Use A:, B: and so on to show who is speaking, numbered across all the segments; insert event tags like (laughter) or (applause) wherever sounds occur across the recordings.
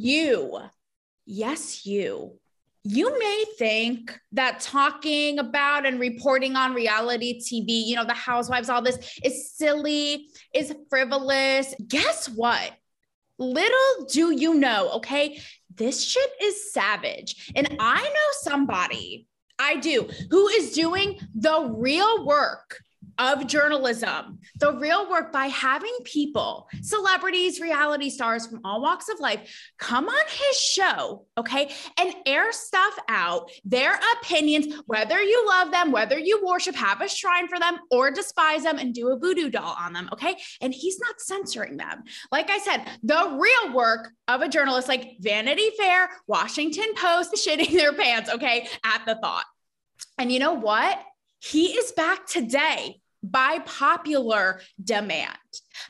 A: you, yes, you, you may think that talking about and reporting on reality TV, you know, the housewives, all this is silly, is frivolous. Guess what? Little do you know, okay? This shit is savage. And I know somebody, I do, who is doing the real work of journalism, the real work by having people, celebrities, reality stars from all walks of life come on his show, okay, and air stuff out, their opinions, whether you love them, whether you worship, have a shrine for them, or despise them and do a voodoo doll on them, okay? And he's not censoring them. Like I said, the real work of a journalist like Vanity Fair, Washington Post, (laughs) shitting their pants, okay, at the thought. And you know what? He is back today by popular demand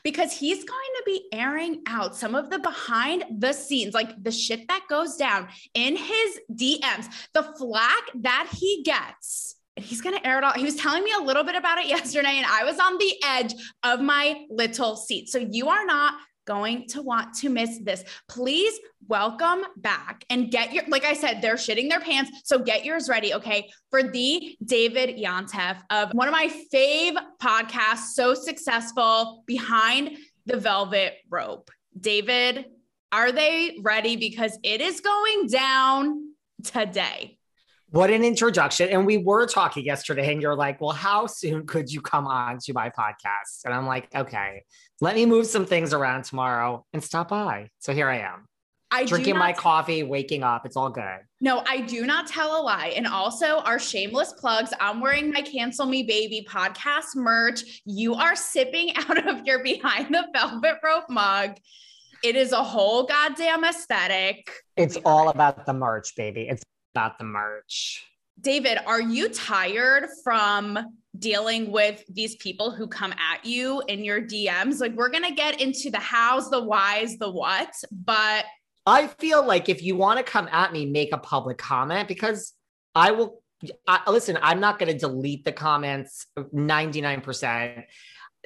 A: because he's going to be airing out some of the behind the scenes, like the shit that goes down in his DMs, the flack that he gets. And he's going to air it all. He was telling me a little bit about it (laughs) yesterday, and I was on the edge of my little seat. So you are not going to want to miss this. Please welcome back and get your, like I said, they're shitting their pants. So get yours ready, okay? For the David Yontef of one of my fave podcasts, so successful behind the velvet rope. David, are they ready? Because it is going down today.
B: What an introduction. And we were talking yesterday, and you're like, well, how soon could you come on to my podcast? And I'm like, okay, let me move some things around tomorrow and stop by. So here I am. I drinking my coffee, waking up. It's all good.
A: No, I do not tell a lie. And also, our shameless plugs I'm wearing my Cancel Me Baby podcast merch. You are sipping (laughs) out of your Behind the Velvet Rope mug. It is a whole goddamn aesthetic.
B: It's all about the merch, baby. It's about the merch.
A: David, are you tired from dealing with these people who come at you in your DMs? Like, we're going to get into the hows, the whys, the what, but.
B: I feel like if you want to come at me, make a public comment because I will. I, listen, I'm not going to delete the comments 99%.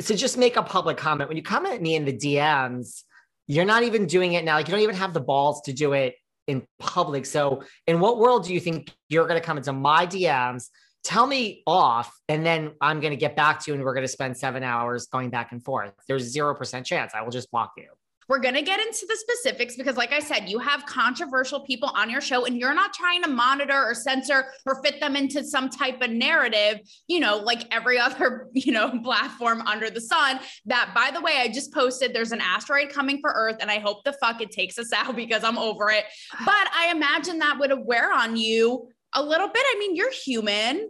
B: So just make a public comment. When you come at me in the DMs, you're not even doing it now. Like, you don't even have the balls to do it in public. So, in what world do you think you're going to come into my DMs? Tell me off, and then I'm going to get back to you, and we're going to spend seven hours going back and forth. There's zero percent chance I will just block you.
A: We're going to get into the specifics because, like I said, you have controversial people on your show and you're not trying to monitor or censor or fit them into some type of narrative, you know, like every (laughs) other, you know, platform under the sun. That, by the way, I just posted there's an asteroid coming for Earth and I hope the fuck it takes us (laughs) out because I'm over it. But I imagine that would wear on you a little bit. I mean, you're human.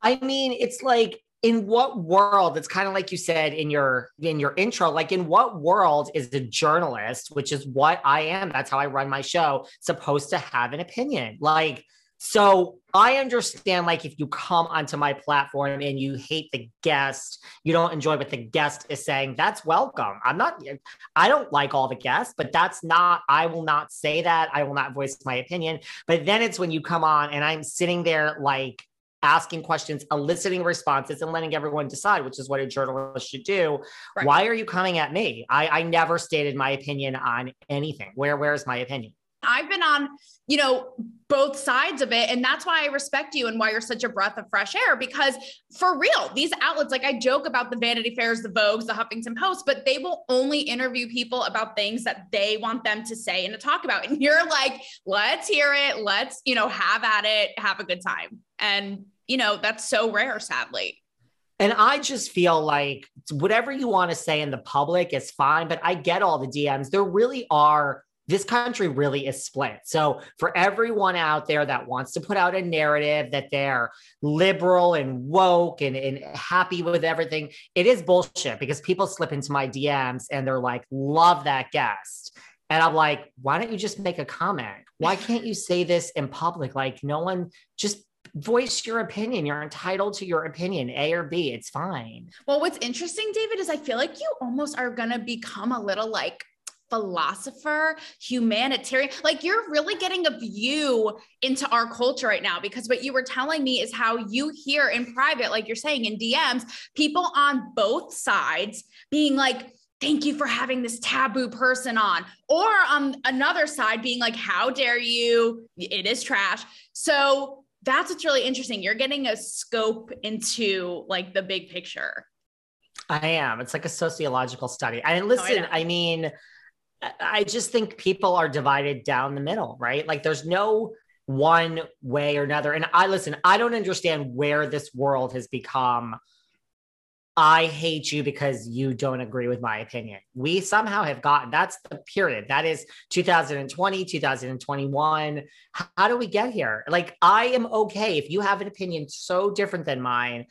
B: I mean, it's like in what world it's kind of like you said in your in your intro like in what world is a journalist which is what i am that's how i run my show supposed to have an opinion? Like so i understand like if you come onto my platform and you hate the guest you don't enjoy what the guest is saying that's welcome. I'm not i don't like all the guests but that's not i will not say that i will not voice my opinion. But then it's when you come on and i'm sitting there like asking questions, eliciting responses, and letting everyone decide, which is what a journalist should do. Right. Why are you coming at me? I, I never stated my opinion on anything. Where where is my opinion?
A: I've been on, you know, both sides of it. And that's why I respect you and why you're such a breath of fresh air. Because for real, these outlets, like I joke about the Vanity Fairs, the Vogues, the Huffington Post, but they will only interview people about things that they want them to say and to talk about. And you're like, let's hear it. Let's, you know, have at it, have a good time. And, you know, that's so rare, sadly.
B: And I just feel like whatever you want to say in the public is fine, but I get all the DMs. There really are this country really is split. So, for everyone out there that wants to put out a narrative that they're liberal and woke and, and happy with everything, it is bullshit because people slip into my DMs and they're like, love that guest. And I'm like, why don't you just make a comment? Why can't you say this in public? Like, no one just voice your opinion. You're entitled to your opinion, A or B. It's fine.
A: Well, what's interesting, David, is I feel like you almost are going to become a little like philosopher, humanitarian. Like you're really getting a view into our culture right now because what you were telling me is how you hear in private, like you're saying in DMs, people on both sides being like, thank you for having this taboo person on. Or on another side, being like, how dare you? It is trash. So that's what's really interesting. You're getting a scope into like the big picture.
B: I am. It's like a sociological study. And listen, I, I mean, I just think people are divided down the middle, right? Like there's no one way or another. And I listen, I don't understand where this world has become I hate you because you don't agree with my opinion. We somehow have gotten that's the period. That is 2020, 2021. How do we get here? Like, I am okay if you have an opinion so different than mine.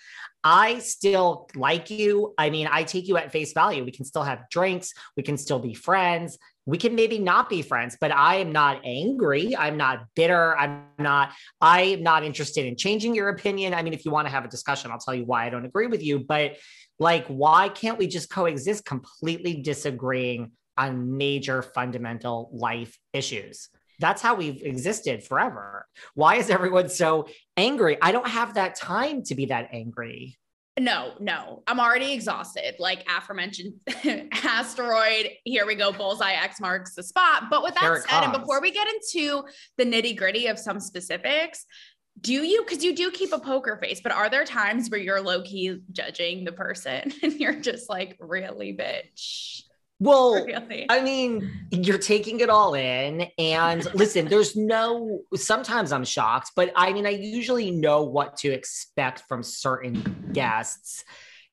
B: I still like you. I mean, I take you at face value. We can still have drinks, we can still be friends. We can maybe not be friends, but I am not angry. I'm not bitter. I'm not, I am not interested in changing your opinion. I mean, if you want to have a discussion, I'll tell you why I don't agree with you. But like, why can't we just coexist completely disagreeing on major fundamental life issues? That's how we've existed forever. Why is everyone so angry? I don't have that time to be that angry.
A: No, no, I'm already exhausted. Like aforementioned (laughs) asteroid, here we go. Bullseye X marks the spot. But with that said, and before we get into the nitty gritty of some specifics, do you because you do keep a poker face but are there times where you're low-key judging the person (laughs) and you're just like really bitch
B: well really? i mean you're taking it all in and (laughs) listen there's no sometimes i'm shocked but i mean i usually know what to expect from certain guests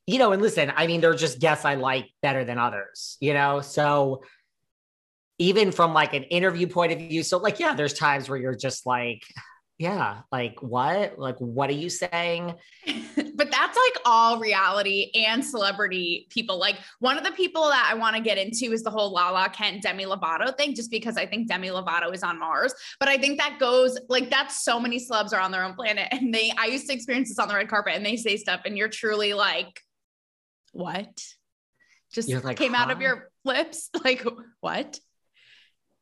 B: you know and listen i mean they're just guests i like better than others you know? So even from like an interview point of view so like yeah there's times where you're just like yeah like what? Like what are you saying (laughs)
A: but that's like all reality and celebrity people. Like one of the people that i want to get into is the whole lala kent demi lovato thing just because i think demi lovato is on mars. But i think that goes like that's so many celebs are on their own planet and they i used to experience this on the red carpet and they say stuff and you're truly like what? Just like, came huh? out of your lips? (laughs) Like what?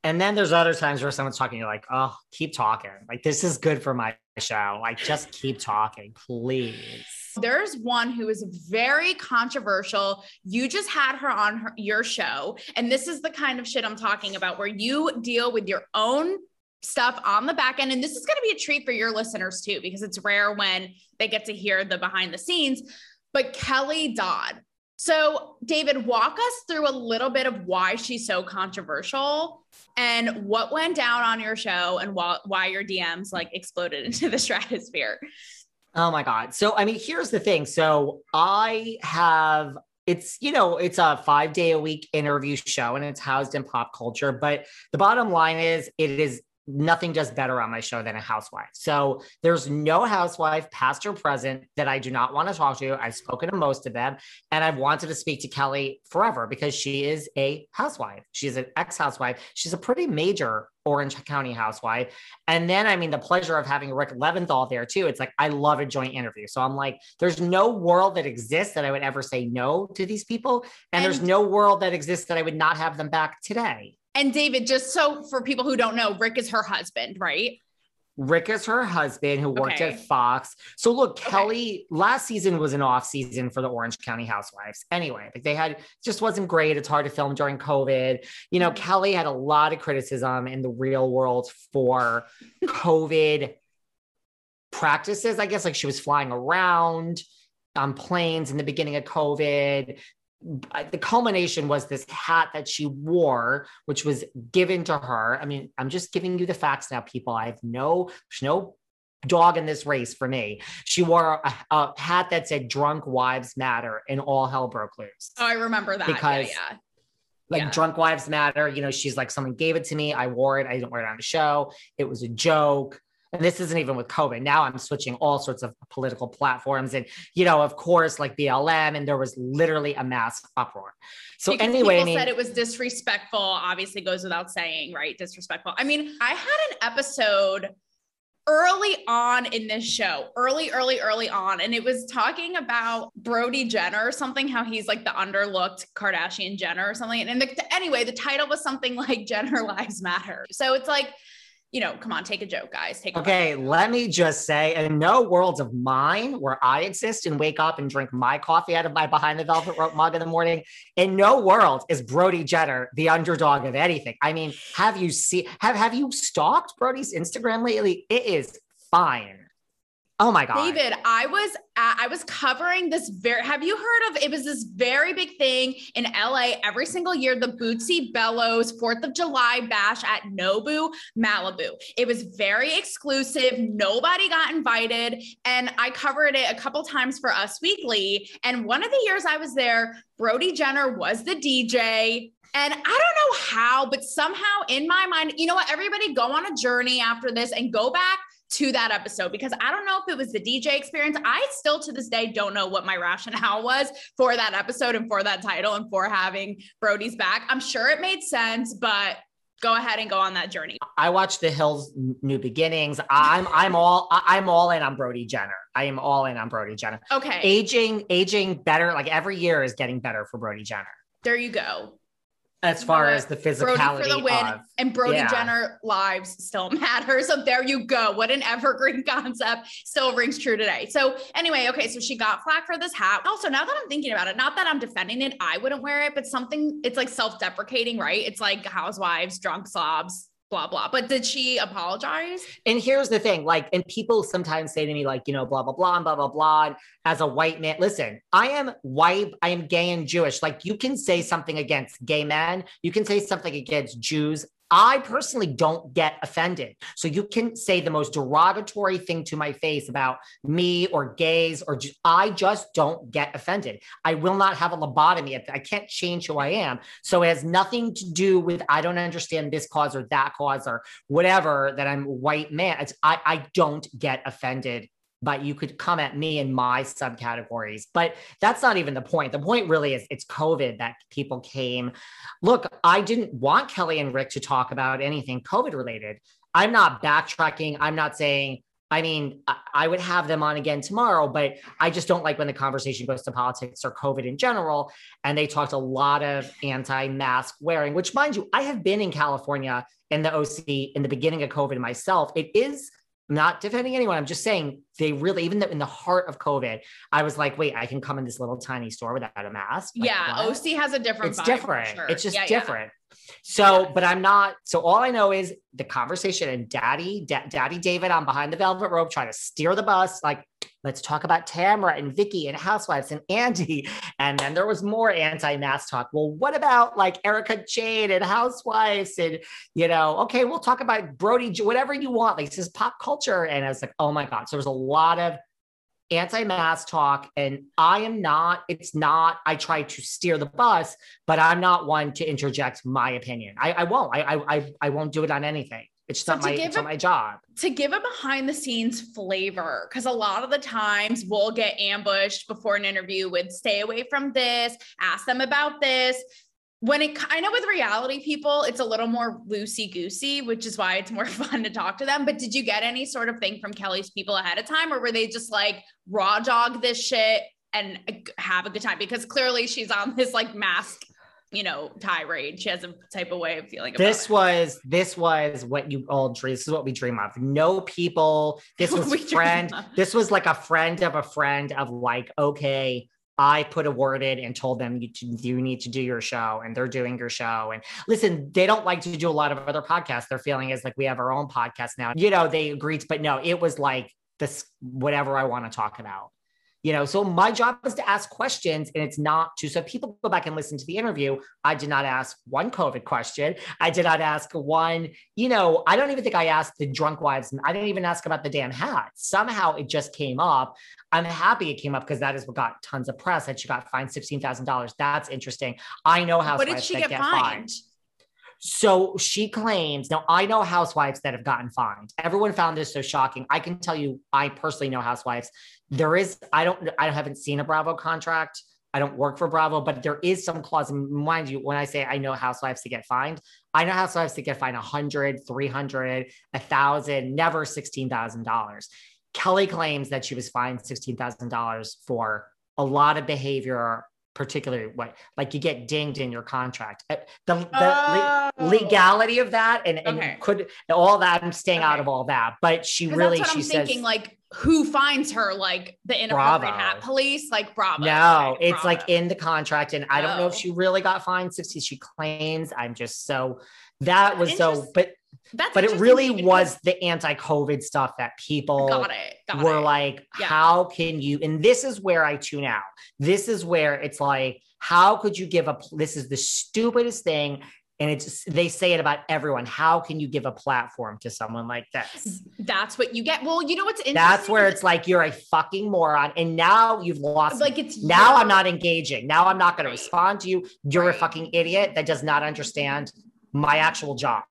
B: And then there's other times where someone's talking, you're like, oh, keep talking. Like, this is good for my show. Like, just keep talking, please.
A: There's one who is very controversial. You just had her on her, your show. And this is the kind of shit I'm talking about where you deal with your own stuff on the back end. And this is going to be a treat for your listeners too, because it's rare when they get to hear the behind the scenes. But Kelly Dodd. So, David, walk us through a little bit of why she's so controversial and what went down on your show and why, your DMs like exploded (laughs) into the stratosphere.
B: Oh my God. So, I mean, here's the thing. So, I have it's you know it's a five day a week interview show and it's housed in pop culture but the bottom line is it is nothing does better on my show than a housewife. So there's no housewife, past or present, that I do not want to talk to. I've spoken to most of them, and I've wanted to speak to Kelly forever because she is a housewife. She's an ex housewife. She's a pretty major Orange County housewife. And then, I mean, the pleasure of having Rick Leventhal there too. It's like, I love a joint interview. So I'm like, there's no world that exists that I would ever say no to these people. And, and there's no world that exists that I would not have them back today.
A: And David, just so for people who don't know, Rick is her husband, right?
B: Rick is her husband who worked okay. at Fox. So look, okay. Kelly last season was an off season for the Orange County Housewives. Anyway, like they had just wasn't great. It's hard to film during COVID. You know, mm-hmm. Kelly had a lot of criticism in the real world for COVID practices. I guess like she was flying around on planes in the beginning of COVID the culmination was this hat that she wore, which was given to her. I mean, I'm just giving you the facts now, people. I have no, no dog in this race for me. She wore a, a hat that said "Drunk Wives Matter" and all hell broke loose.
A: Oh, I remember that because. Yeah, yeah.
B: Like yeah. drunk wives matter, you know. She's like, someone gave it to me. I wore it. I didn't wear it on the show. It was a joke and this isn't even with COVID. Now I'm switching all sorts of political platforms, and you know, of course, like BLM, and there was literally a mass uproar. So because anyway,
A: people I mean, said it was disrespectful. Obviously, goes without saying, right? Disrespectful. I mean, I had an episode early on in this show, early, early, early on. And it was talking about Brody Jenner or something, how he's like the underlooked Kardashian Jenner or something. And the, anyway, the title was something like (laughs) Jenner Lives Matter. So it's like, you know, come on, take a joke, guys. Take
B: okay. Let me just say, in no worlds of mine where I exist and wake up and drink my coffee out of my behind the velvet rope mug in the morning, in no world is Brody Jenner the underdog of anything. I mean, have you seen have have you stalked Brody's Instagram lately? It is fine. Oh my god.
A: David, I was I was covering this very have you heard of it was this very big thing in LA every single year the Bootsy Bellows 4th of July bash at Nobu Malibu. It was very exclusive. Nobody got invited and I covered it a couple times for Us Weekly and one of the years I was there Brody Jenner was the DJ and I don't know how, but somehow in my mind, you know what? Everybody go on a journey after this and go back to that episode because I don't know if it was the DJ experience. I still to this day don't know what my rationale was for that episode and for that title and for having Brody's back. I'm sure it made sense, but go ahead and go on that journey.
B: I watched The Hills New Beginnings. I'm I'm all I'm all in on Brody Jenner. I am all in on Brody Jenner.
A: Okay.
B: Aging aging better like every year is getting better for Brody Jenner.
A: There you go
B: as far as the physicality Brody for the win, of,
A: and Brody yeah. Jenner lives still matter. So there you go. What an evergreen (laughs) concept still rings true today. So anyway, okay, so she got flack for this hat. Also, now that I'm thinking about it, not that I'm defending it, I wouldn't wear it, but something it's like self-deprecating, right? It's like housewives, drunk slobs, blah blah. But did she apologize?
B: And here's the thing like and people sometimes say to me like you know blah blah blah and blah blah blah as a white man listen i am white i am gay and jewish. Like you can say something against gay men. You can say something against jews I personally don't get offended. So you can say the most derogatory thing to my face about me or gays or I just don't get offended. I will not have a lobotomy. I can't change who I am. So it has nothing to do with I don't understand this cause or that cause or whatever that I'm white man. It's I I don't get offended but you could come at me in my subcategories. But that's not even the point. The point really is it's COVID that people came. Look, I didn't want Kelly and Rick to talk about anything COVID related. I'm not backtracking. I'm not saying, I mean, I would have them on again tomorrow, but I just don't like when the conversation goes to politics or COVID in general. And they talked a lot of anti mask wearing, which, mind you, I have been in California in the OC in the beginning of COVID myself. It is not defending anyone. I'm just saying they really, even in the heart of COVID, I was like, wait, I can come in this little tiny store without a mask.
A: Like, yeah, what? OC has a different.
B: It's different. Sure. It's just yeah, different. Yeah. So, but I'm not. So all I know is the conversation and Daddy, da- Daddy David, I'm behind the velvet rope trying to steer the bus. Like, let's talk about Tamra and Vicki and Housewives and Andy. And then there was more anti-mask talk. Well, what about like Erika Jayne and Housewives? And you know, okay, we'll talk about Brody, whatever you want. Like this is pop culture. And I was like, oh my god. So there's a lot of anti-mask talk and i am not it's not i try to steer the bus but i'm not one to interject my opinion. I, I won't I, I i won't do it on anything. It's so not my it's not my job.
A: to give a behind the scenes flavor because a lot of the times we'll get ambushed before an interview with stay away from this ask them about this when it I know with reality people, it's a little more loosey goosey, which is why it's more (laughs) fun to talk to them. But did you get any sort of thing from Kelly's people ahead of time, or were they just like raw dog this shit and uh, have a good time? Because clearly she's on this like mask, you know, tirade. She has a type of way of feeling.
B: this was this was what you all dream. This is what we dream of. No people. This (laughs) was friend. This was like a friend of a friend of like okay I put a word in and told them you, you need to do your show and they're doing your show. And listen, they don't like to do a lot of other podcasts. Their feeling is like we have our own podcast now. You know, they agreed, but no, it was like this whatever I want to talk about you know so my job is to ask questions and it's not to so people go back and listen to the interview i did not ask one covid question i did not ask one you know i don't even think i asked the drunk wives i didn't even ask about the damn hat somehow it just came up i'm happy it came up because that is what got tons of press and she got fined $16000 that's interesting i know how
A: what did she get, get fined? fined
B: so she claims, now I know housewives that have gotten fined. Everyone found this so shocking. I can tell you, I personally know housewives. There is, I don't, I haven't seen a Bravo contract. I don't work for Bravo, but there is some clause. Mind you, when I say I know housewives to get fined, I know housewives to get fined 100, 300, 1,000, never $16,000. Kelly claims that she was fined $16,000 for a lot of behavior particular way. Like you get dinged in your contract. Uh, The, the
A: Oh.
B: le- legality of that and, and
A: Okay.
B: could all that. I'm staying out of all that. But she really,
A: that's what
B: she
A: I'm
B: says,
A: thinking. Like, who finds her? Like the inappropriate
B: Bravo.
A: hat police? Like Bravo.
B: no,
A: Okay,
B: it's like in the contract. And I don't know if
A: Oh.
B: she really got fined 60. She claims I'm just so that was so, but
A: That's
B: but it really was the anti-COVID stuff that people
A: Got it. Got
B: were
A: it.
B: like,
A: Yeah.
B: how can you? And this is where I tune out. This is where it's like, how could you give a? This is the stupidest thing, and it's they say it about everyone. How can you give a platform to someone like this?
A: That's what you get. Well, you know what's interesting?
B: That's where it's like you're a fucking moron, and now you've lost.
A: like it's
B: now I'm not engaging. Now I'm not going
A: Right.
B: to respond to you. You're a fucking idiot that does not understand my actual job.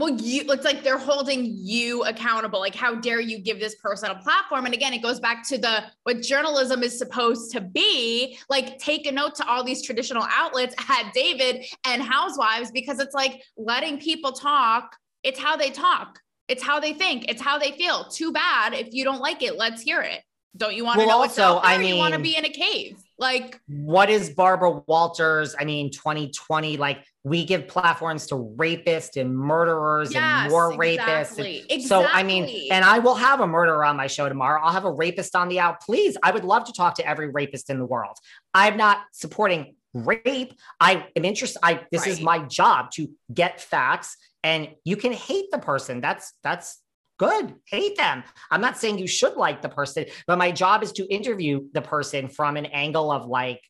A: Well, you it's like they're holding you accountable. Like, how dare you give this person a platform? And again, it goes back to the what journalism is supposed to be. Like, take a note to all these traditional outlets (laughs) at David and Housewives, because it's like letting people talk. It's how they talk. It's how they think. It's how they feel. Too bad if you don't like it. Let's hear it. Don't you want to
B: Well,
A: know what's
B: also,
A: out there?
B: I
A: or you want to be in a cave. Like,
B: what is Barbara Walters? I mean, 2020, like we give platforms to rapists and murderers
A: yes,
B: and more rapists. And
A: exactly.
B: So, I mean, and I will have a murderer on my show tomorrow. I'll have a rapist on the out. Please, I would love to talk to every rapist in the world. I'm not supporting rape. I am interested. I this is my job to get facts, and you can hate the person. That's that's good. Hate them. I'm not saying you should like the person, but my job is to interview the person from an angle of like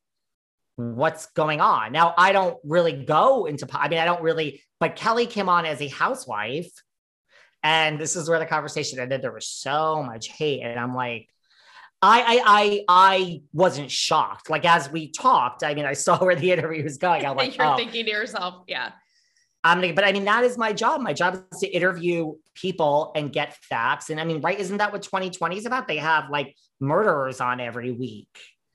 B: what's going on. Now, I don't really go into, I mean, I don't really, but Kelly came on as a housewife. And this is where the conversation ended. There was so much hate. And I'm like, I, I, I, I wasn't shocked. Like as we talked, I mean, I saw where the (laughs) interview was going. I'm like,
A: you're
B: oh,
A: thinking to yourself, yeah.
B: I'm gonna, but I mean, that is my job. My job is to interview people and get facts. And I mean, right? Isn't that what 2020 is about? They have like murderers on every week.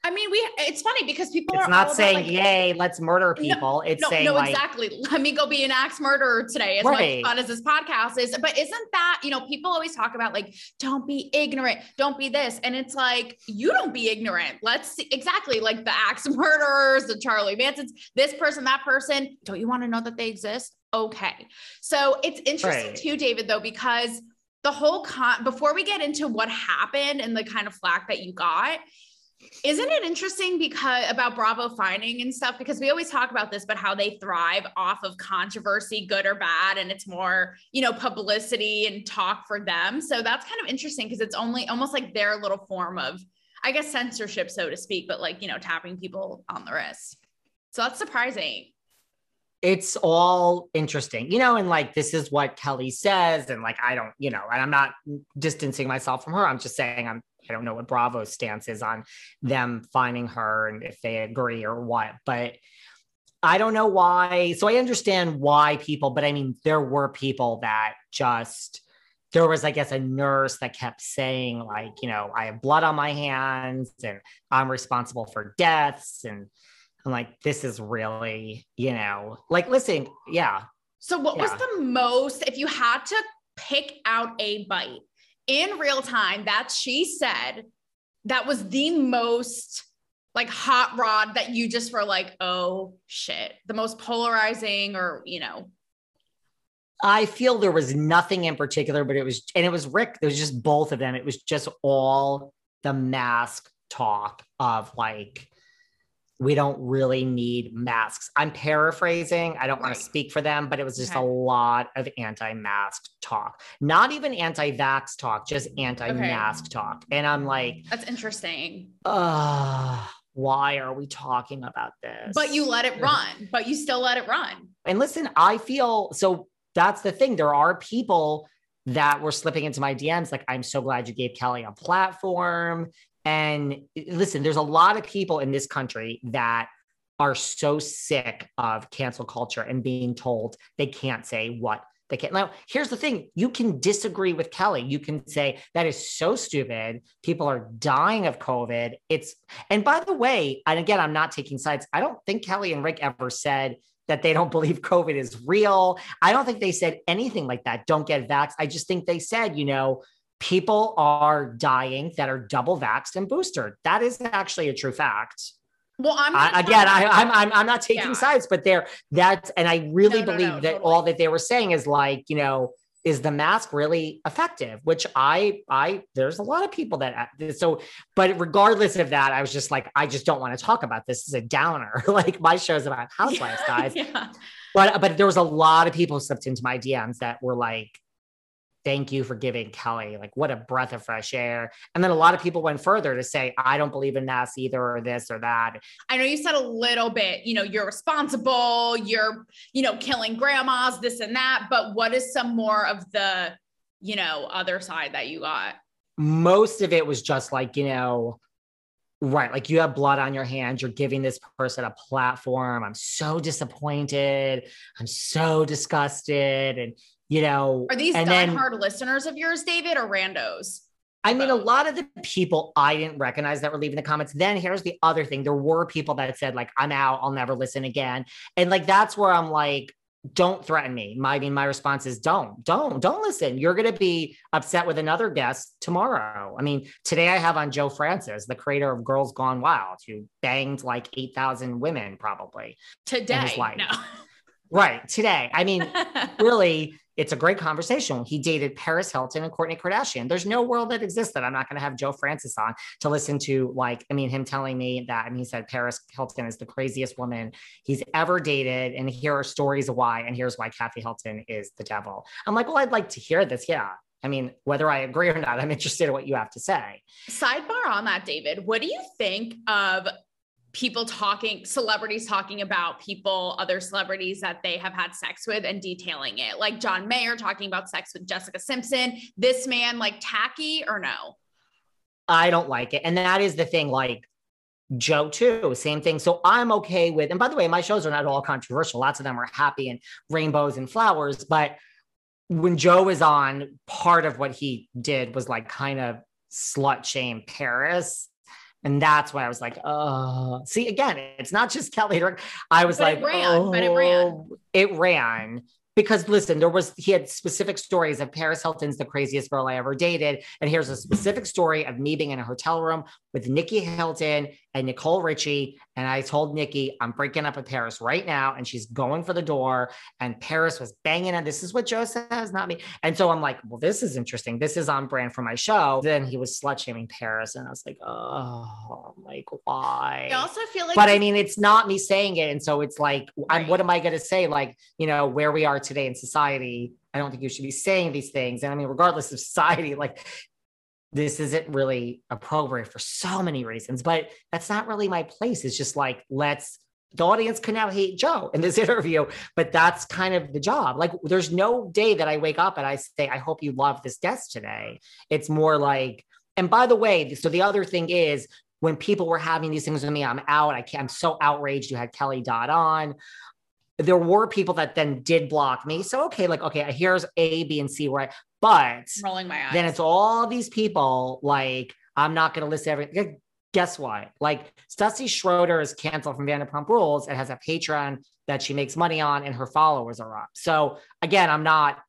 A: I mean, we. It's funny because people
B: It's
A: are
B: not saying,
A: about, like,
B: yay, let's murder people. it's
A: no,
B: saying
A: no,
B: like,
A: exactly. Let me go be an axe murderer today. As
B: Right.
A: much fun as this podcast is, but isn't that you know people always talk about like don't be ignorant, don't be this, and it's like you don't be ignorant. Let's see exactly like the axe (laughs) murderers, the Charlie Mansons, this person, that person. Don't you want to know that they exist? Okay, so it's interesting
B: Right.
A: too, David, though, because the whole con before we get into what happened and the kind of flack that you got isn't it interesting because about Bravo finding and stuff? Because we always talk about this, but how they thrive off of controversy, good or bad, and it's more, you know, publicity and talk for them. So that's kind of interesting because it's only almost like their little form of, I guess, censorship, so to speak, but like, you know, tapping people on the wrist. So that's surprising.
B: It's all interesting, you know, and like this is what Kelly says, and like I don't, you know, and I'm not distancing myself from her. I'm just saying I'm I don't know what Bravo's stance is on them finding her and if they agree or what, but I don't know why. So I understand why people, but I mean, there were people that just there was, I guess, a nurse that kept saying, like, you know, I have blood on my hands and I'm responsible for deaths. And I'm like, this is really, you know, like, listen, yeah.
A: So what was the most, if you had to pick out a bite in real time that she said that was the most like hot rod that you just were like, oh shit, the most polarizing or, you know,
B: I feel there was nothing in particular, but it was, and it was Rick, it was just both of them. It was just all the mask talk of like, we don't really need masks. I'm paraphrasing. I don't want to speak for them, but it was just
A: Okay.
B: a lot of anti mask talk, not even anti vax talk, just anti mask talk. And I'm like,
A: that's interesting.
B: uh, why are we talking about this?
A: But you let it run, but you still let it run.
B: And listen, I feel so that's the thing. There are people that were slipping into my DMs like, I'm so glad you gave Kelly a platform. And listen, there's a lot of people in this country that are so sick of cancel culture and being told they can't say what they can't. Now, here's the thing you can disagree with Kelly. You can say that is so stupid. People are dying of COVID. It's, and by the way, and again, I'm not taking sides. I don't think Kelly and Rick ever said that they don't (laughs) believe COVID is real. I don't think they said anything like that. Don't get vaxxed. I just think they said, you know, people are dying that are double vaxxed and boosted. That is actually a true fact.
A: Well, I'm
B: I, again, I, I'm, I'm I'm not taking
A: Yeah.
B: sides, but there that's and I really
A: No, no,
B: believe
A: no,
B: that
A: totally.
B: all that they were saying is like you know is the mask really effective? Which I I there's a lot of people that uh, so but regardless of that, I was just like I just don't want to talk about this. This is a downer. (laughs) like my show's about (laughs) housewives, guys.
A: yeah.
B: But but there was a lot of people slipped into my DMs that were like, "Thank you for giving Kelly like what a breath of fresh air." And then a lot of people went further to say, "I don't believe in masks either, or this or that."
A: I know you said a little bit, you know, you're responsible, you're, you know, killing grandmas, this and that, but what is some more of the, you know, other side that you got?
B: Most of it was just like you know. Right, like you have blood on your hands, you're giving this person a platform. I'm so disappointed. I'm so disgusted. And, you know,
A: Are these diehard listeners of yours, David, or randos?
B: I mean, a lot of the people I didn't recognize that were leaving the comments. Then here's the other thing there were people that said, like, I'm out, I'll never listen again. And like, that's where I'm like, don't threaten me. My, I mean, my response is don't, don't, don't listen. You're going to be upset with another guest tomorrow. I mean, today I have on Joe Francis, the creator of Girls Gone Wild, who banged like 8,000 women probably.
A: Today. No.
B: Right. Today. I mean, (laughs) really, it's a great conversation. He dated Paris Hilton and Kourtney Kardashian. There's no world that exists that I'm not going to have Joe Francis on to listen to. Like, I mean, him telling me that, and he said Paris Hilton is the craziest woman he's ever dated, and here are stories of why, and here's why Kathy Hilton is the devil. I'm like, well, I'd like to hear this. Yeah. I mean, whether I agree or not, I'm interested in what you have to say.
A: Sidebar on that, David. What do you think of people talking, celebrities talking about people, other celebrities that they have had sex with and detailing it? Like John Mayer talking about sex with Jessica Simpson. This man, like tacky or no?
B: I don't like it. And that is the thing, like Joe too, same thing. So I'm okay with, and by the way, my shows are not all controversial. Lots of them are happy and rainbows and flowers. But when Joe was on, part of what he did was like kind of slut shame Paris. And that's why I was like, oh, see, again, it's not just Kelly. I was
A: But it
B: like,
A: ran, but it ran.
B: oh, it ran. Because listen, there was he had specific stories of Paris Hilton's the craziest girl I ever dated. And here's a specific story of me being in a hotel room with Nikki Hilton and Nicole Richie. And I told Nikki, I'm breaking up with Paris right now. And she's going for the door. And Paris was banging on. This is what Joe says, not me. And so I'm like, well, this is interesting. This is on brand for my show. Then he was slut shaming Paris. And I was like, oh, like, why?
A: I also feel like
B: but I mean, it's not me saying it. And so it's like, I'm, what am I going to say? Like, you know, where we are today in society, I don't think you should be saying these things. And I mean, regardless of society, (laughs) like, this isn't really appropriate for so many reasons, but that's not really my place. It's just like, let's, the audience can now hate Joe in this (laughs) interview, but that's kind of the job. Like, there's no day that I wake up and I say, I hope you love this guest today. It's more like, and by the way, so the other thing is when people were having these things with me, I'm out. I can't, I'm so outraged. You had Kelly Dodd on. There were people that then did block me. So, okay, like, okay, here's A, B, and C, right? But
A: rolling my eyes.
B: then it's all these people like, I'm not going to list everything. Guess what? Like, Stassi Schroeder is canceled from Vanderpump Rules and has a Patreon that she makes money on, and her followers are up. So, again, I'm not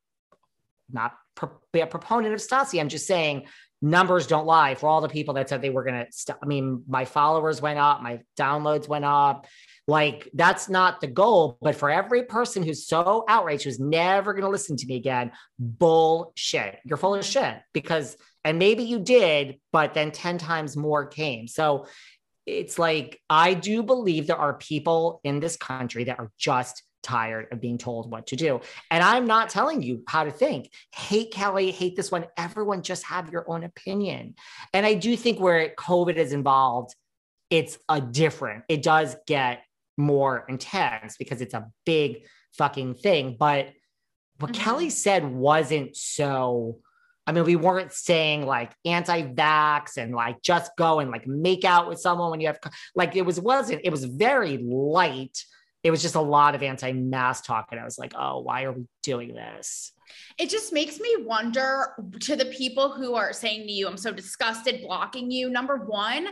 B: not pro- a proponent of Stassi. I'm just saying numbers don't lie for all the people that said they were going to stop. I mean, my followers went up, my downloads went up. Like, that's not the goal. But for every person who's so outraged, who's never going to listen to me again, bullshit. You're full of shit because, and maybe you did, but then 10 times more came. So it's like, I do believe there are people in this country that are just tired of being told what to do. And I'm not telling you how to think. Hate Kelly, hate this one. Everyone just have your own opinion. And I do think where COVID is involved, it's a different, it does get more intense because it's a big fucking thing. But what
A: Mhm.
B: Kelly said wasn't so. I mean, we weren't saying like anti-vax and like just go and like make out with someone when you have like it was wasn't it was very light. It was just a lot of anti-mask talk, and I was like, oh, why are we doing this?
A: it just makes me wonder to the people who are saying to you, I'm so disgusted blocking you. Number one,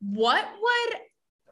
A: what would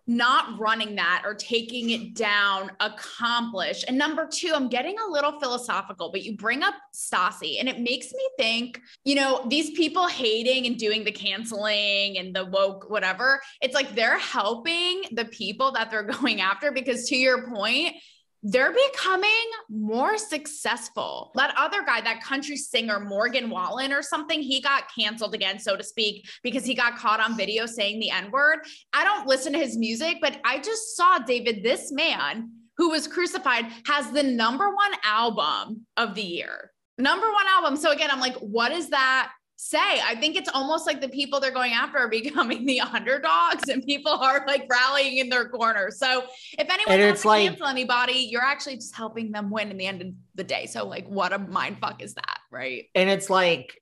A: not running that or taking it down accomplish. And number two, I'm getting a little philosophical, but you bring up Stassi and it makes me think, you know, these people hating and doing the canceling and the woke, whatever, it's like they're helping the people that they're (laughs) going after because to your point, they're becoming more successful. That other guy, that country singer, Morgan Wallen or something, he got canceled again, so to speak, because he got caught on video saying the N word. I don't listen to his music, but I just saw David, this man who was crucified, has the number one album of the year. Number one album. So again, I'm like, what is that? Say. I think it's almost like the people they're going after are (laughs) becoming the underdogs and people are like rallying in their corner. So if anyone wants to like, cancel anybody, you're actually just helping them win in the end of the day. So like what a mind fuck is that, right?
B: And it's like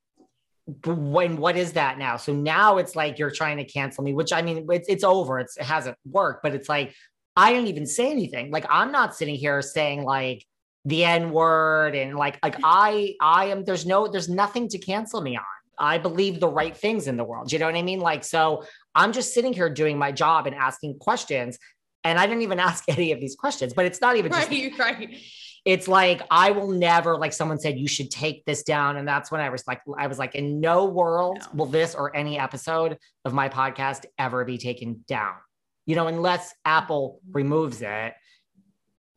B: when what is that now? So now it's like you're trying to cancel me, which I mean it's it's over. It's, it hasn't worked, but it's like I didn't even say anything. Like I'm not sitting here saying like the N word and like like (laughs) I I am there's no there's nothing to cancel me on. I believe the right things in the world. You know what I mean? Like, so I'm just sitting here doing my job and asking questions. And I didn't even (laughs) ask any of these questions, but it's not even just
A: right, right.
B: It's like I will never, like someone said, you should take this down. And that's when I was like, I was like, in no world no. will this or any episode of my podcast ever be taken down. You know, unless Apple removes it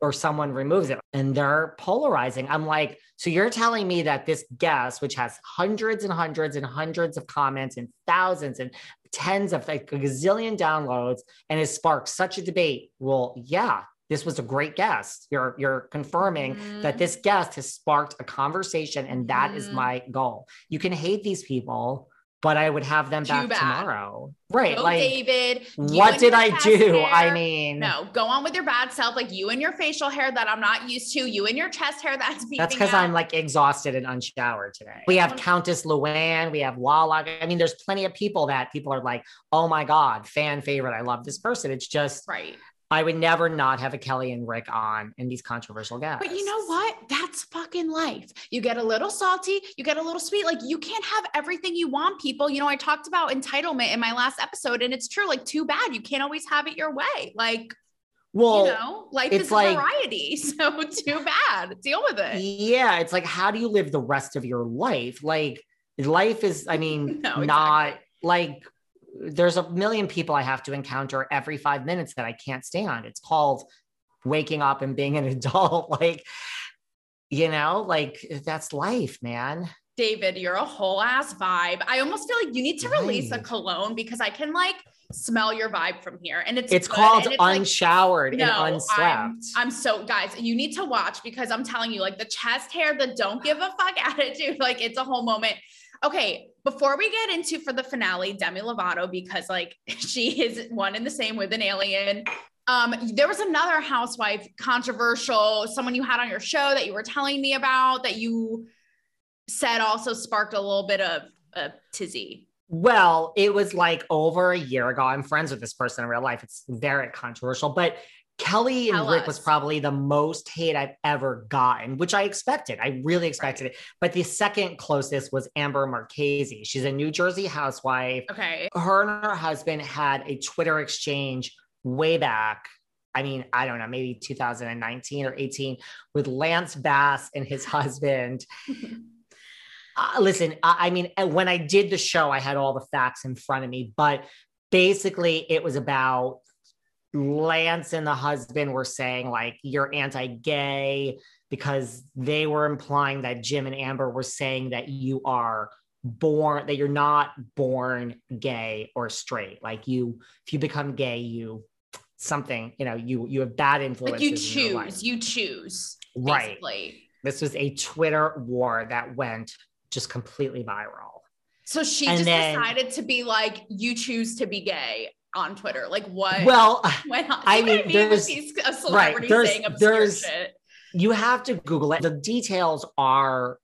B: or someone removes it and they're polarizing. I'm like, so you're telling me that this guest, which has hundreds and hundreds and hundreds of comments and thousands and tens of like a gazillion downloads and has sparked such a debate. Well, yeah, this was a great guest. You're you're confirming mm. that this guest has sparked a conversation, and that mm. is my goal. You can hate these people but I would have them back bad. tomorrow. Right.
A: Go
B: like
A: David.
B: What did I do? Hair. I mean,
A: no, go on with your bad self. Like you and your facial hair that I'm not used to, you and your chest hair that's
B: That's because I'm like exhausted and unshowered today. We have Countess Luann, we have Lala. I mean, there's plenty of people that people are like, oh my God, fan favorite. I love this person. It's just
A: right.
B: I would never not have a Kelly and Rick on in these controversial guests.
A: But you know what? That's fucking life. You get a little salty, you get a little sweet. Like you can't have everything you want, people. You know, I talked about entitlement in my last episode, and it's true. Like, too bad. You can't always have it your way. Like, well, you know, life is like, variety. (laughs) So too bad. Deal with it.
B: Yeah. It's like, how do you live the rest of your life? Like, life is, I mean, (laughs) no, exactly. not like there's a million people I have to encounter every five minutes that I can't stand. It's called waking up and being an (laughs) adult. like, you know, like that's life, man.
A: David, you're a whole ass vibe. I almost feel like you need to release right. a cologne because I can like smell your vibe from here. And it's
B: it's good. called it's unshowered like, and no, unslept.
A: I'm, I'm, so guys, you need to watch because I'm telling you, like the chest hair, the don't give a fuck (laughs) attitude, like it's a whole moment. Okay, before we get into for the finale, Demi Lovato, because like (laughs) she is one and the same with an alien. Um, there was another housewife controversial, someone you had on your show that you were telling me about that you said also sparked a little bit of a tizzy.
B: Well, it was like over a year ago. I'm friends with this person in real life. It's very controversial, but Kelly Tell and Rick us. was probably the most hate I've ever gotten, which I expected. I really expected right. it. But the second closest was Amber Marchese. She's a New Jersey housewife.
A: Okay.
B: Her and her husband had a Twitter exchange way back. I mean, I don't know, maybe 2019 or 18 with Lance Bass and his husband. (laughs) uh, listen, I, I mean, when I did the show, I had all the facts in front of me, but basically it was about Lance and the husband were saying like you're anti-gay because they were implying that Jim and Amber were saying that you are born that you're not born gay or straight. Like you if you become gay you something you know you you have bad influence like
A: you choose you choose
B: right. this was a twitter war that went just completely viral.
A: So she and just then, decided to be like you choose to be gay on Twitter? Like what?
B: Well, (laughs) I mean, there's these
A: right. There's there's shit?
B: you have to Google it. The details are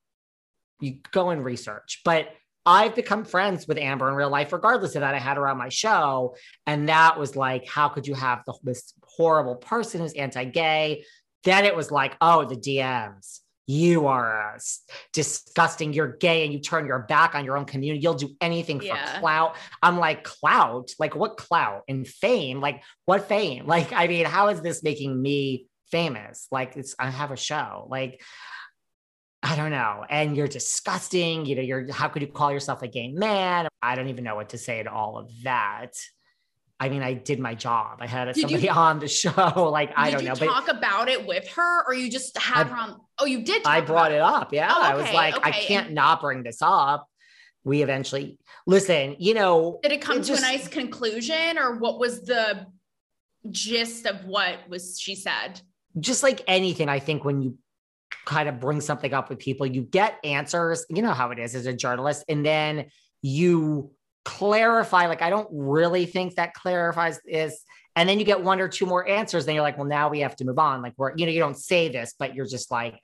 B: you go and research, but I've become friends with Amber in real life, regardless of that. I had her on my show, and that was like, how could you have the, this horrible person who's anti-gay? Then it was like, oh, the DMs. You are uh, disgusting. You're gay and you turn your back on your own community. You'll do anything for
A: Yeah.
B: clout. I'm like, clout? Like, what clout and fame? Like, what fame? (laughs) Like, I mean, how is this making me famous? Like, it's, I have a show. Like, I don't know. And you're disgusting. You know, you're, how could you call yourself a gay man? I don't even know what to say to all of that. I mean, I did my job. I had
A: Did you-
B: somebody (laughs) on the show. Like, I don't
A: you
B: know. But
A: talk about it with her, or you just had
B: I-
A: her on? Oh, you did.
B: I brought it
A: about
B: up. Yeah.
A: Oh,
B: I was
A: okay,
B: like, I can't not bring this up. We eventually listen, you know,
A: Did it come
B: it
A: to
B: just-
A: a nice conclusion, or what was the gist of what was she said?
B: just like anything, I think when you kind of bring something up with people, you get answers. You know how it is as a journalist, and then you clarify. Like, I don't really think that clarifies this. And then you get one or two more answers. Then you're like, well, now we have to move on. Like, we're, you know, you don't say this, but you're just like,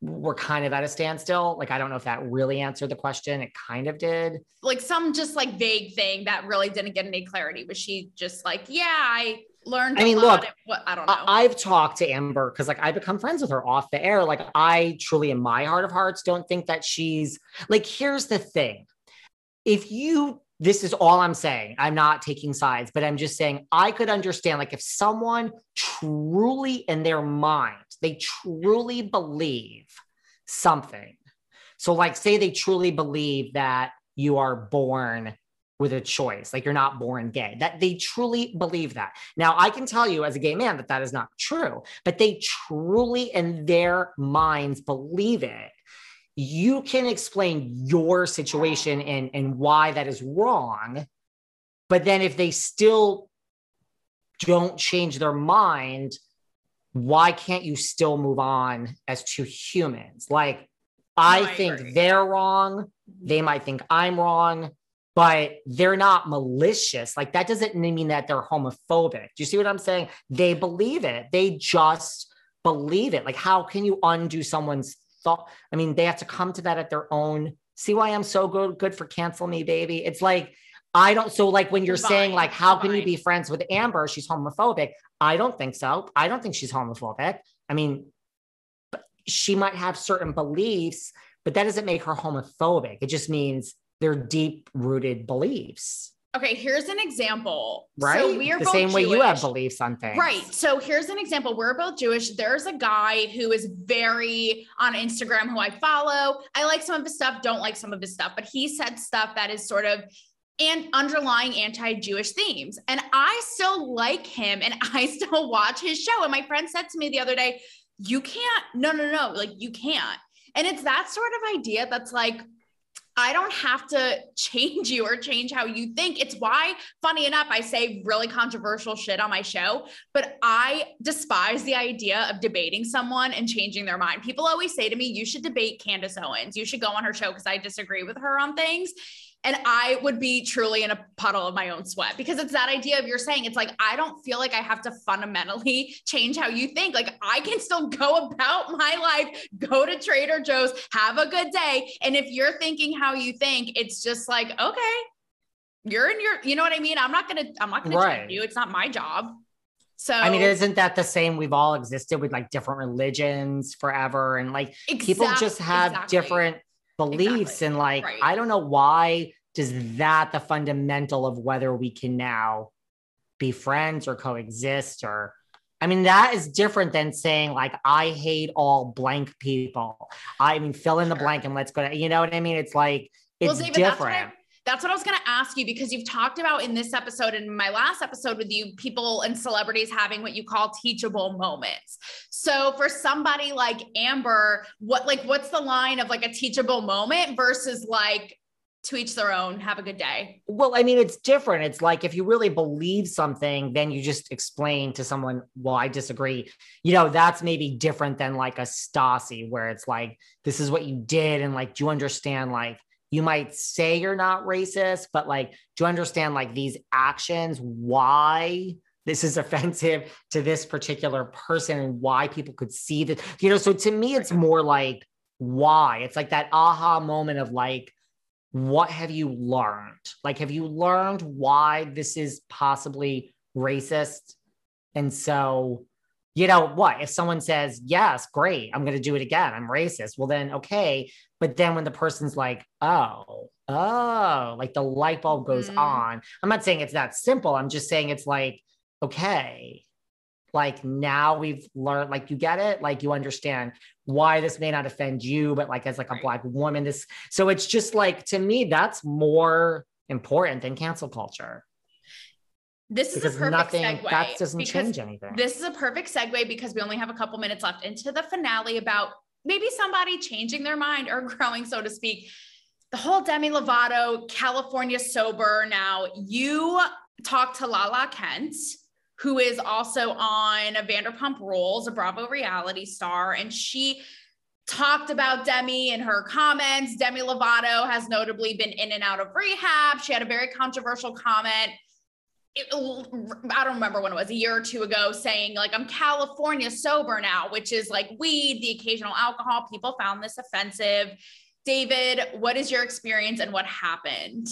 B: we're kind of at a standstill. Like, I don't know if that really answered the question. It kind of did.
A: Like some just like vague thing that really didn't get any clarity. Was she just like, yeah, I learned.
B: I mean,
A: lot
B: look,
A: what I don't know.
B: I've talked to Amber because like I become friends with her off the air. Like I truly, in my heart of hearts, don't think that she's like. Here's the thing: if you, this is all I'm saying. I'm not taking sides, but I'm just saying I could understand. Like if someone truly, in their mind, they truly believe something. So, like, say they truly believe that you are born with a choice, like you're not born gay, that they truly believe that. Now, I can tell you as a gay man that that is not true, but they truly in their minds believe it. You can explain your situation and, and why that is wrong. But then if they still don't change their mind, why can't you still move on as two humans? Like, I, think they're wrong. They might think I'm wrong, but they're not malicious. Like, that doesn't mean that they're homophobic. Do you see what I'm saying? They believe it. They just believe it. Like, how can you undo someone's I mean, they have to come to that at their own. See why I'm so good, good for cancel me, baby? It's like, I don't. So, like, when you're saying, like, how can you be friends with Amber? She's homophobic. I don't think so. I don't think she's homophobic. I mean, she might have certain beliefs, but that doesn't make her homophobic. It just means they're deep rooted beliefs,
A: okay, here's an example.
B: right?
A: So we are both the
B: same way you have
A: Jewish.
B: beliefs on things.
A: Right. So here's an example. We're both Jewish. There's a guy who is very on Instagram who I follow. I like some of his stuff, don't like some of his stuff, but he said stuff that is sort of and underlying anti-Jewish themes. And I still like him and (laughs) I still watch his show. And my friend said to me the other day, you can't, no, no, no, like you can't. And it's that sort of idea that's like, I don't have to change you or change how you think. It's why, funny enough, I say really controversial shit on my show, but I despise the idea of debating someone and changing their mind. People always say to me, you should debate Candace Owens. You should go on her show because I disagree with her on things. And I would be truly in a puddle of my own sweat because it's that idea of you're saying, it's like, I don't feel like I have to fundamentally (laughs) change how you think. Like, I can still go about my life, go to Trader Joe's, have a good day. And if you're thinking how you think, it's just like, okay, you're in your, you know what I mean? I'm not going to, I'm not going to
B: Right.
A: change you. It's not my job. So,
B: I mean, isn't that the same? We've all existed with like different religions forever. And like people just have
A: exactly.
B: different beliefs.
A: Exactly.
B: And like,
A: Right.
B: I don't know why does that the fundamental of whether we can now be friends or coexist or I mean, that is different than saying like I hate all blank people. I mean, fill in the blank and let's go to you know what I mean? It's like it's
A: Well, David,
B: different.
A: That's what I was going to ask you because you've talked about in this episode and my last episode with you, people and celebrities having what you call teachable moments. So for somebody like Amber, what like what's the line of like a teachable moment versus like to each their own, have a good day.
B: Well, I mean, it's different. It's like if you really believe something, then you just explain to someone, well, I disagree. You know, that's maybe different than like a Stassi, where it's like, this is what you did. And like, do you understand? Like, you might say you're not racist, but like, do you understand like these actions, why this is (laughs) offensive to this particular person and why people could see that? You know, so to me, it's more like, why? It's like that aha moment of like, what have you learned? Like, have you learned why this is possibly racist? And so you know what? If someone says, yes, great, I'm going to do it again, I'm racist, well, then okay. But then when the person's like, oh, oh, like the light bulb goes
A: Mhm.
B: on, I'm not saying it's that simple. I'm just saying it's like, okay, like now we've learned, like you get it, like you understand why this may not offend you, but like as like a
A: Right.
B: black woman, this, so it's just like, to me, that's more important than cancel culture
A: This is a perfect
B: nothing,
A: segue.
B: that doesn't change anything.
A: This is a perfect segue because we only have a couple minutes left into the finale about maybe somebody changing their mind or (laughs) growing, so to speak. The whole Demi Lovato, California sober. Now, you talked to Lala Kent, who is also on Vanderpump Rules, a Bravo reality star, and she talked about Demi in her comments. Demi Lovato has notably been in and out of rehab. She had a very controversial comment I don't remember when it was a year or two ago saying like I'm California sober now, which is like weed, the occasional alcohol. People found this offensive. David, what is your experience and what happened?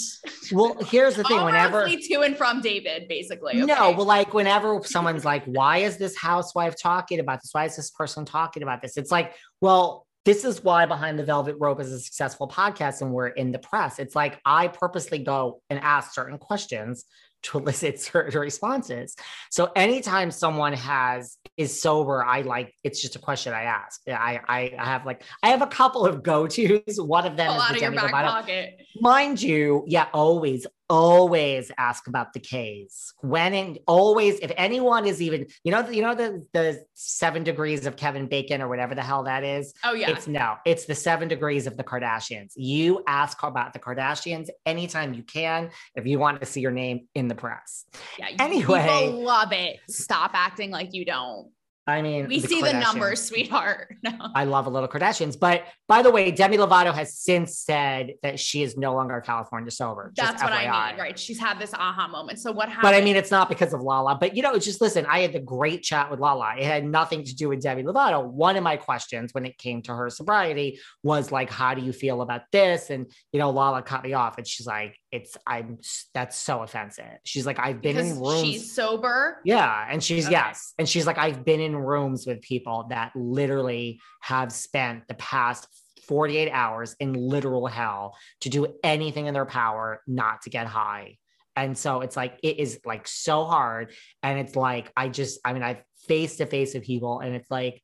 B: well, here's the thing whenever,
A: to and from David, basically.
B: No, well, like whenever someone's like, why is this housewife talking about this? Why is this person talking about this? It's like, well, this is why Behind the Velvet Rope is a successful podcast and we're in the press. It's like I purposely go and ask certain questions to elicit (laughs) certain responses. So anytime someone has is sober, I like it's just a question I ask. I I, I have like I have a couple of go-tos. One of them
A: Pull
B: is
A: out
B: the
A: of your back pocket.
B: mind you, yeah, always, always ask about the K's. When and always, if anyone is even, you know, you know the the seven degrees of Kevin Bacon or whatever the hell that is.
A: Oh yeah.
B: It's no, it's the seven degrees of the Kardashians. You ask about the Kardashians anytime you can if you want to see your name in the press.
A: yeah.
B: anyway.
A: love it. Stop acting like you don't.
B: I mean,
A: We
B: the
A: see the numbers, sweetheart. (laughs) No.
B: I love a little Kardashians. But by the way, Demi Lovato has since said that she is no longer California sober.
A: That's what I
B: FYI.
A: mean, right? She's had this aha moment. So what happened?
B: But I mean, it's not because of Lala. But you know, just listen. I had the great chat with Lala. It had nothing to do with Demi Lovato. One of my questions when it came to her sobriety was like, "How do you feel about this?" And you know, Lala cut me off, and she's like, "It's I'm that's so offensive." She's like, "I've been
A: because
B: in rooms."
A: she's sober.
B: yeah, and she's
A: Okay.
B: yes, and she's like, "I've been in rooms with people that literally have spent the past." 48 hours in literal hell to do anything in their power not to get high and so it's like it is like so hard. And it's like I just, I mean, I've face to face with people, and it's like,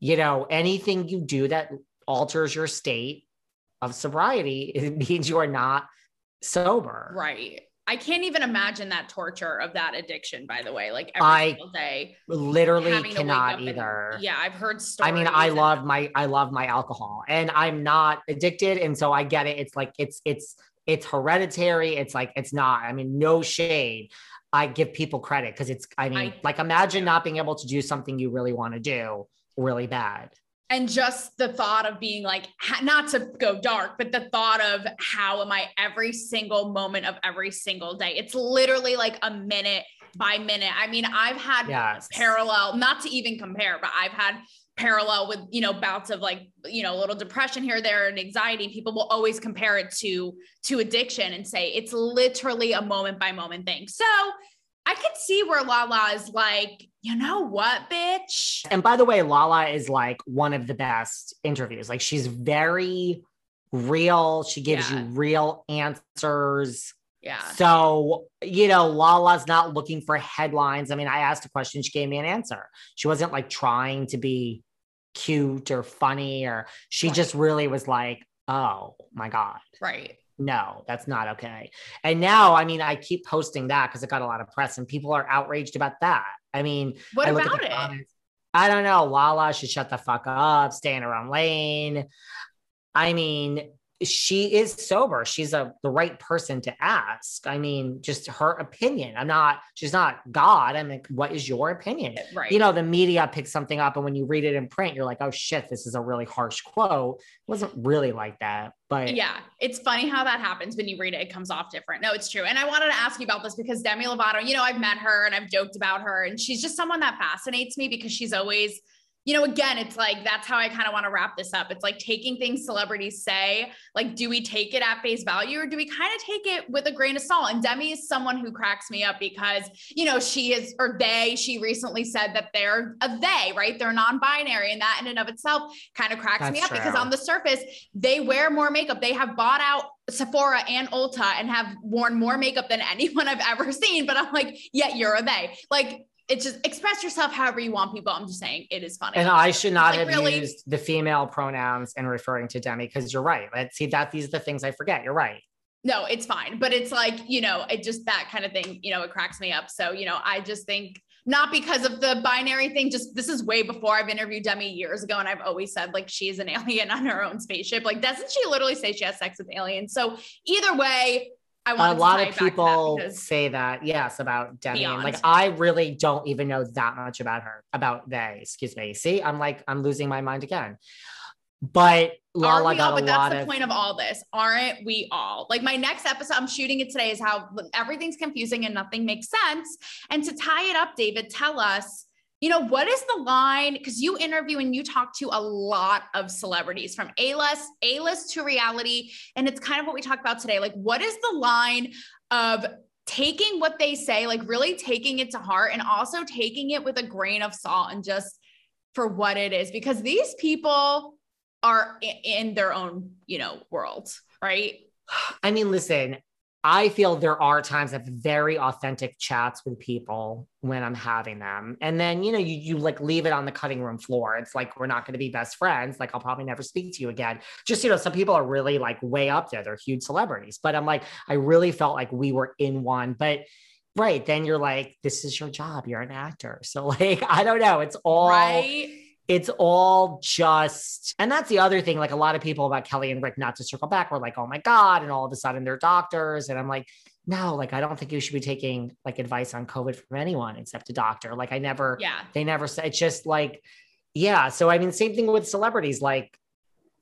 B: you know, anything you do that alters your state of sobriety, (laughs) it means you are not sober.
A: Right. I can't even imagine that torture of that addiction, by the way. Like every
B: I
A: single day.
B: Literally
A: having to wake
B: cannot
A: up and-
B: either.
A: yeah, I've heard stories.
B: I mean, I love my I love my alcohol and I'm not addicted. And so I get it. It's like it's it's it's hereditary. It's like it's not. I mean, no shade. I give people credit because it's I mean,
A: I-
B: like imagine not being able to do something you really want to do really bad.
A: And just the thought of being like not to go dark but the thought of how am i every single moment of every single day? It's literally like a minute by minute. I mean i've had
B: Yes.
A: parallel not to even compare but i've had parallel with you know bouts of like you know a little depression here there and anxiety. People will always compare it to to addiction and say it's literally a moment by moment thing. So i could see where lala is like you know what bitch
B: And by the way, Lala is like one of the best interviews. Like she's very real. She gives
A: Yeah.
B: you real answers.
A: yeah
B: So, you know, Lala's not looking for headlines. I mean, I asked a question, she gave me an answer. She wasn't like trying to be cute or funny, or she
A: Right.
B: just really was like, oh my God,
A: right
B: no, that's not okay. And now, I mean, I keep posting that because it got a lot of press and people are outraged about that. I mean,
A: what
B: I
A: about it
B: comments. I don't know. Lala should shut the fuck up, stay in her own lane. I mean, she is sober. She's a the right person to ask. I mean, just her opinion. I'm not, she's not God. I'm like, what is your opinion?
A: right
B: You know, the media picks something up, and when you read it in print, you're like, oh shit, this is a really harsh quote. It wasn't really like that. But
A: Yeah, it's funny how that happens when you read it. It comes off different. No, it's true. And I wanted to ask you about this because Demi Lovato, you know, I've met her and I've joked about her, and she's just someone that fascinates me because she's always, you know, again, it's like that's how I kind of want to wrap this up. It's like taking things celebrities say, like, do we take it at face value or do we kind of take it with a grain of salt? And Demi is someone who cracks me up because, you know, she is, or they, she recently said that they're a they, right? They're non binary. And that in and of itself kind of cracks that's me up true. because on the surface, they wear more makeup. They have bought out Sephora and Ulta and have worn more makeup than (laughs) anyone I've ever seen. But I'm like, yeah, you're a they. Like, it's just express yourself however you want people. I'm just saying it is funny.
B: And I should not like, have really, used the female pronouns and referring to Demi because you're right. Let's see that these are the things I forget. You're right.
A: No, it's fine. But it's like, you know, it just that kind of thing, you know, it cracks me up. So, you know, I just think not because of the binary thing, just this is way before I've interviewed Demi years ago. And I've always said like she's an (laughs) alien on her own spaceship. Like, doesn't she literally say she has sex with aliens? So either way,
B: a lot of people say that, yes, about Demi. Beyond. Like, I really don't even know that much about her, about they, excuse me. See, I'm like, I'm losing my mind again. But Lala got all, a but
A: that's
B: the
A: of, point of all this, aren't we all? Like my next episode, I'm shooting it today, is how everything's confusing and nothing makes sense. And to tie it up, David, tell us you know, what is the line? Because you interview and you talk to a lot of celebrities from A-list, A-list to reality. And it's kind of what we talked about today. Like, what is the line of taking what they say, like really taking it to heart and also taking it with a grain of salt and just for what it is? Because these people are in their own, you know, world, right? (sighs)
B: I mean, listen, I feel there are times of very authentic chats with people when I'm having them. And then, you know, you, you like leave it on the cutting room floor. It's like, we're not going to be best friends. Like, I'll probably never speak to you again. Just, you know, some people are really like way up there. They're huge celebrities. But I'm like, I really felt like we were in one. But right then you're like, this is your job. You're an actor. So, like, (laughs) I don't know. It's all. Right it's all just, and that's the other thing. Like a lot of people about Kelly and Rick, not to circle back, were like, oh my God. And all of a sudden they're doctors. And I'm like, no, like I don't think you should be taking like advice on COVID from anyone except a doctor. Like I never,
A: yeah,
B: they never said it's just like, yeah. So I mean, same thing with celebrities. Like,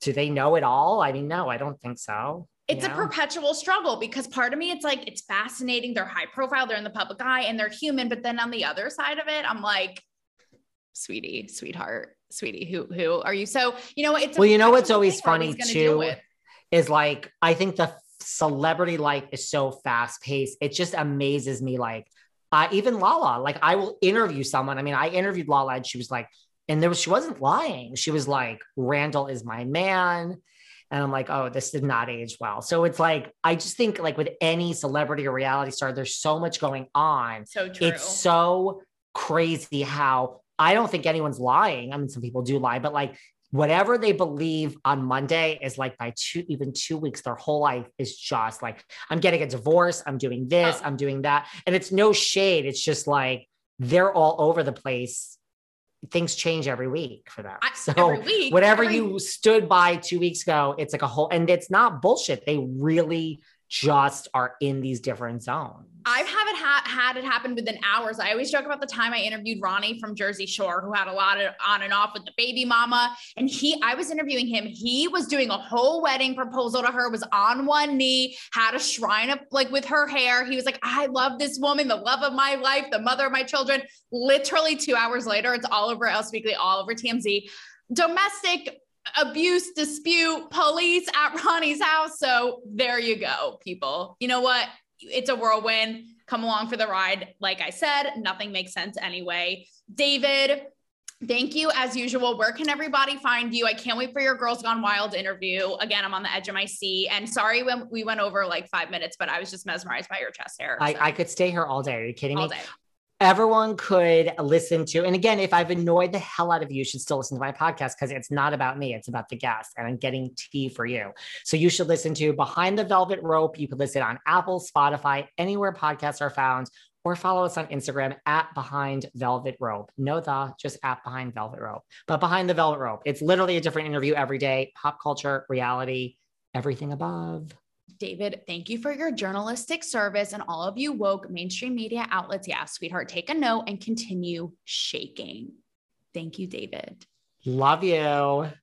B: do they know it all? I mean, no, I don't think so.
A: It's a perpetual struggle because part of me, it's like, it's fascinating. They're high profile, they're in the public eye and they're human. But then on the other side of it, I'm like, sweetie, sweetheart, sweetie, who who are you? So you know, it's
B: well, you know what's always funny too is like I think the celebrity life is so fast paced. It just amazes me. Like uh, even Lala, like I will interview someone. I mean, I interviewed Lala and she was like, and there was she wasn't lying. She was like, Randall is my man. And I'm like, oh, this did not age well. So it's like, I just think like with any celebrity or reality star, there's so much going on.
A: So true.
B: It's so crazy how I don't think anyone's lying. I mean, some people do lie, but like whatever they believe on Monday is like by two, even two weeks, their whole life is just like, I'm getting a divorce, I'm doing this. I'm doing that. And it's no shade. It's just like they're all over the place. Things change every week for them. So week, whatever every... you stood by two weeks ago, it's like a whole, and it's not bullshit. They really just are in these different zones.
A: I've haven't ha- had it happen within hours. I always joke about the time I interviewed Ronnie from Jersey Shore, who had a lot of on and off with the baby mama. And he, I was interviewing him. He was doing a whole wedding proposal to her, was on one knee, had a shrine up like with her hair. He was like, I love this woman, the love of my life, the mother of my children. Literally two hours later, it's all over Us Weekly, all over TMZ. Domestic abuse dispute, police at Ronnie's house. So there you go, people. You know what? It's a whirlwind. Come along for the ride. Like I said, nothing makes sense anyway. David, thank you as usual. Where can everybody find you? I can't wait for your Girls Gone Wild interview. Again, I'm on the edge of my seat. And sorry when we went over like five minutes, but I was just mesmerized by your chest hair.
B: So. I, I could stay here all day. Are you kidding all me? Day everyone could listen to. And again, if I've annoyed the hell out of you, you should still listen to my podcast because it's not about me, it's about the guest and I'm getting tea for you. So you should listen to Behind the Velvet Rope. You can listen on Apple, Spotify, anywhere podcasts are found, or follow us on Instagram at Behind Velvet Rope. No the, just at Behind Velvet Rope. But Behind the Velvet Rope, it's literally a different interview every day, pop culture, reality, everything above.
A: David, thank you for your journalistic service and all of you woke mainstream media outlets. Yeah, sweetheart, take a note and continue shaking. Thank you, David.
B: Love you.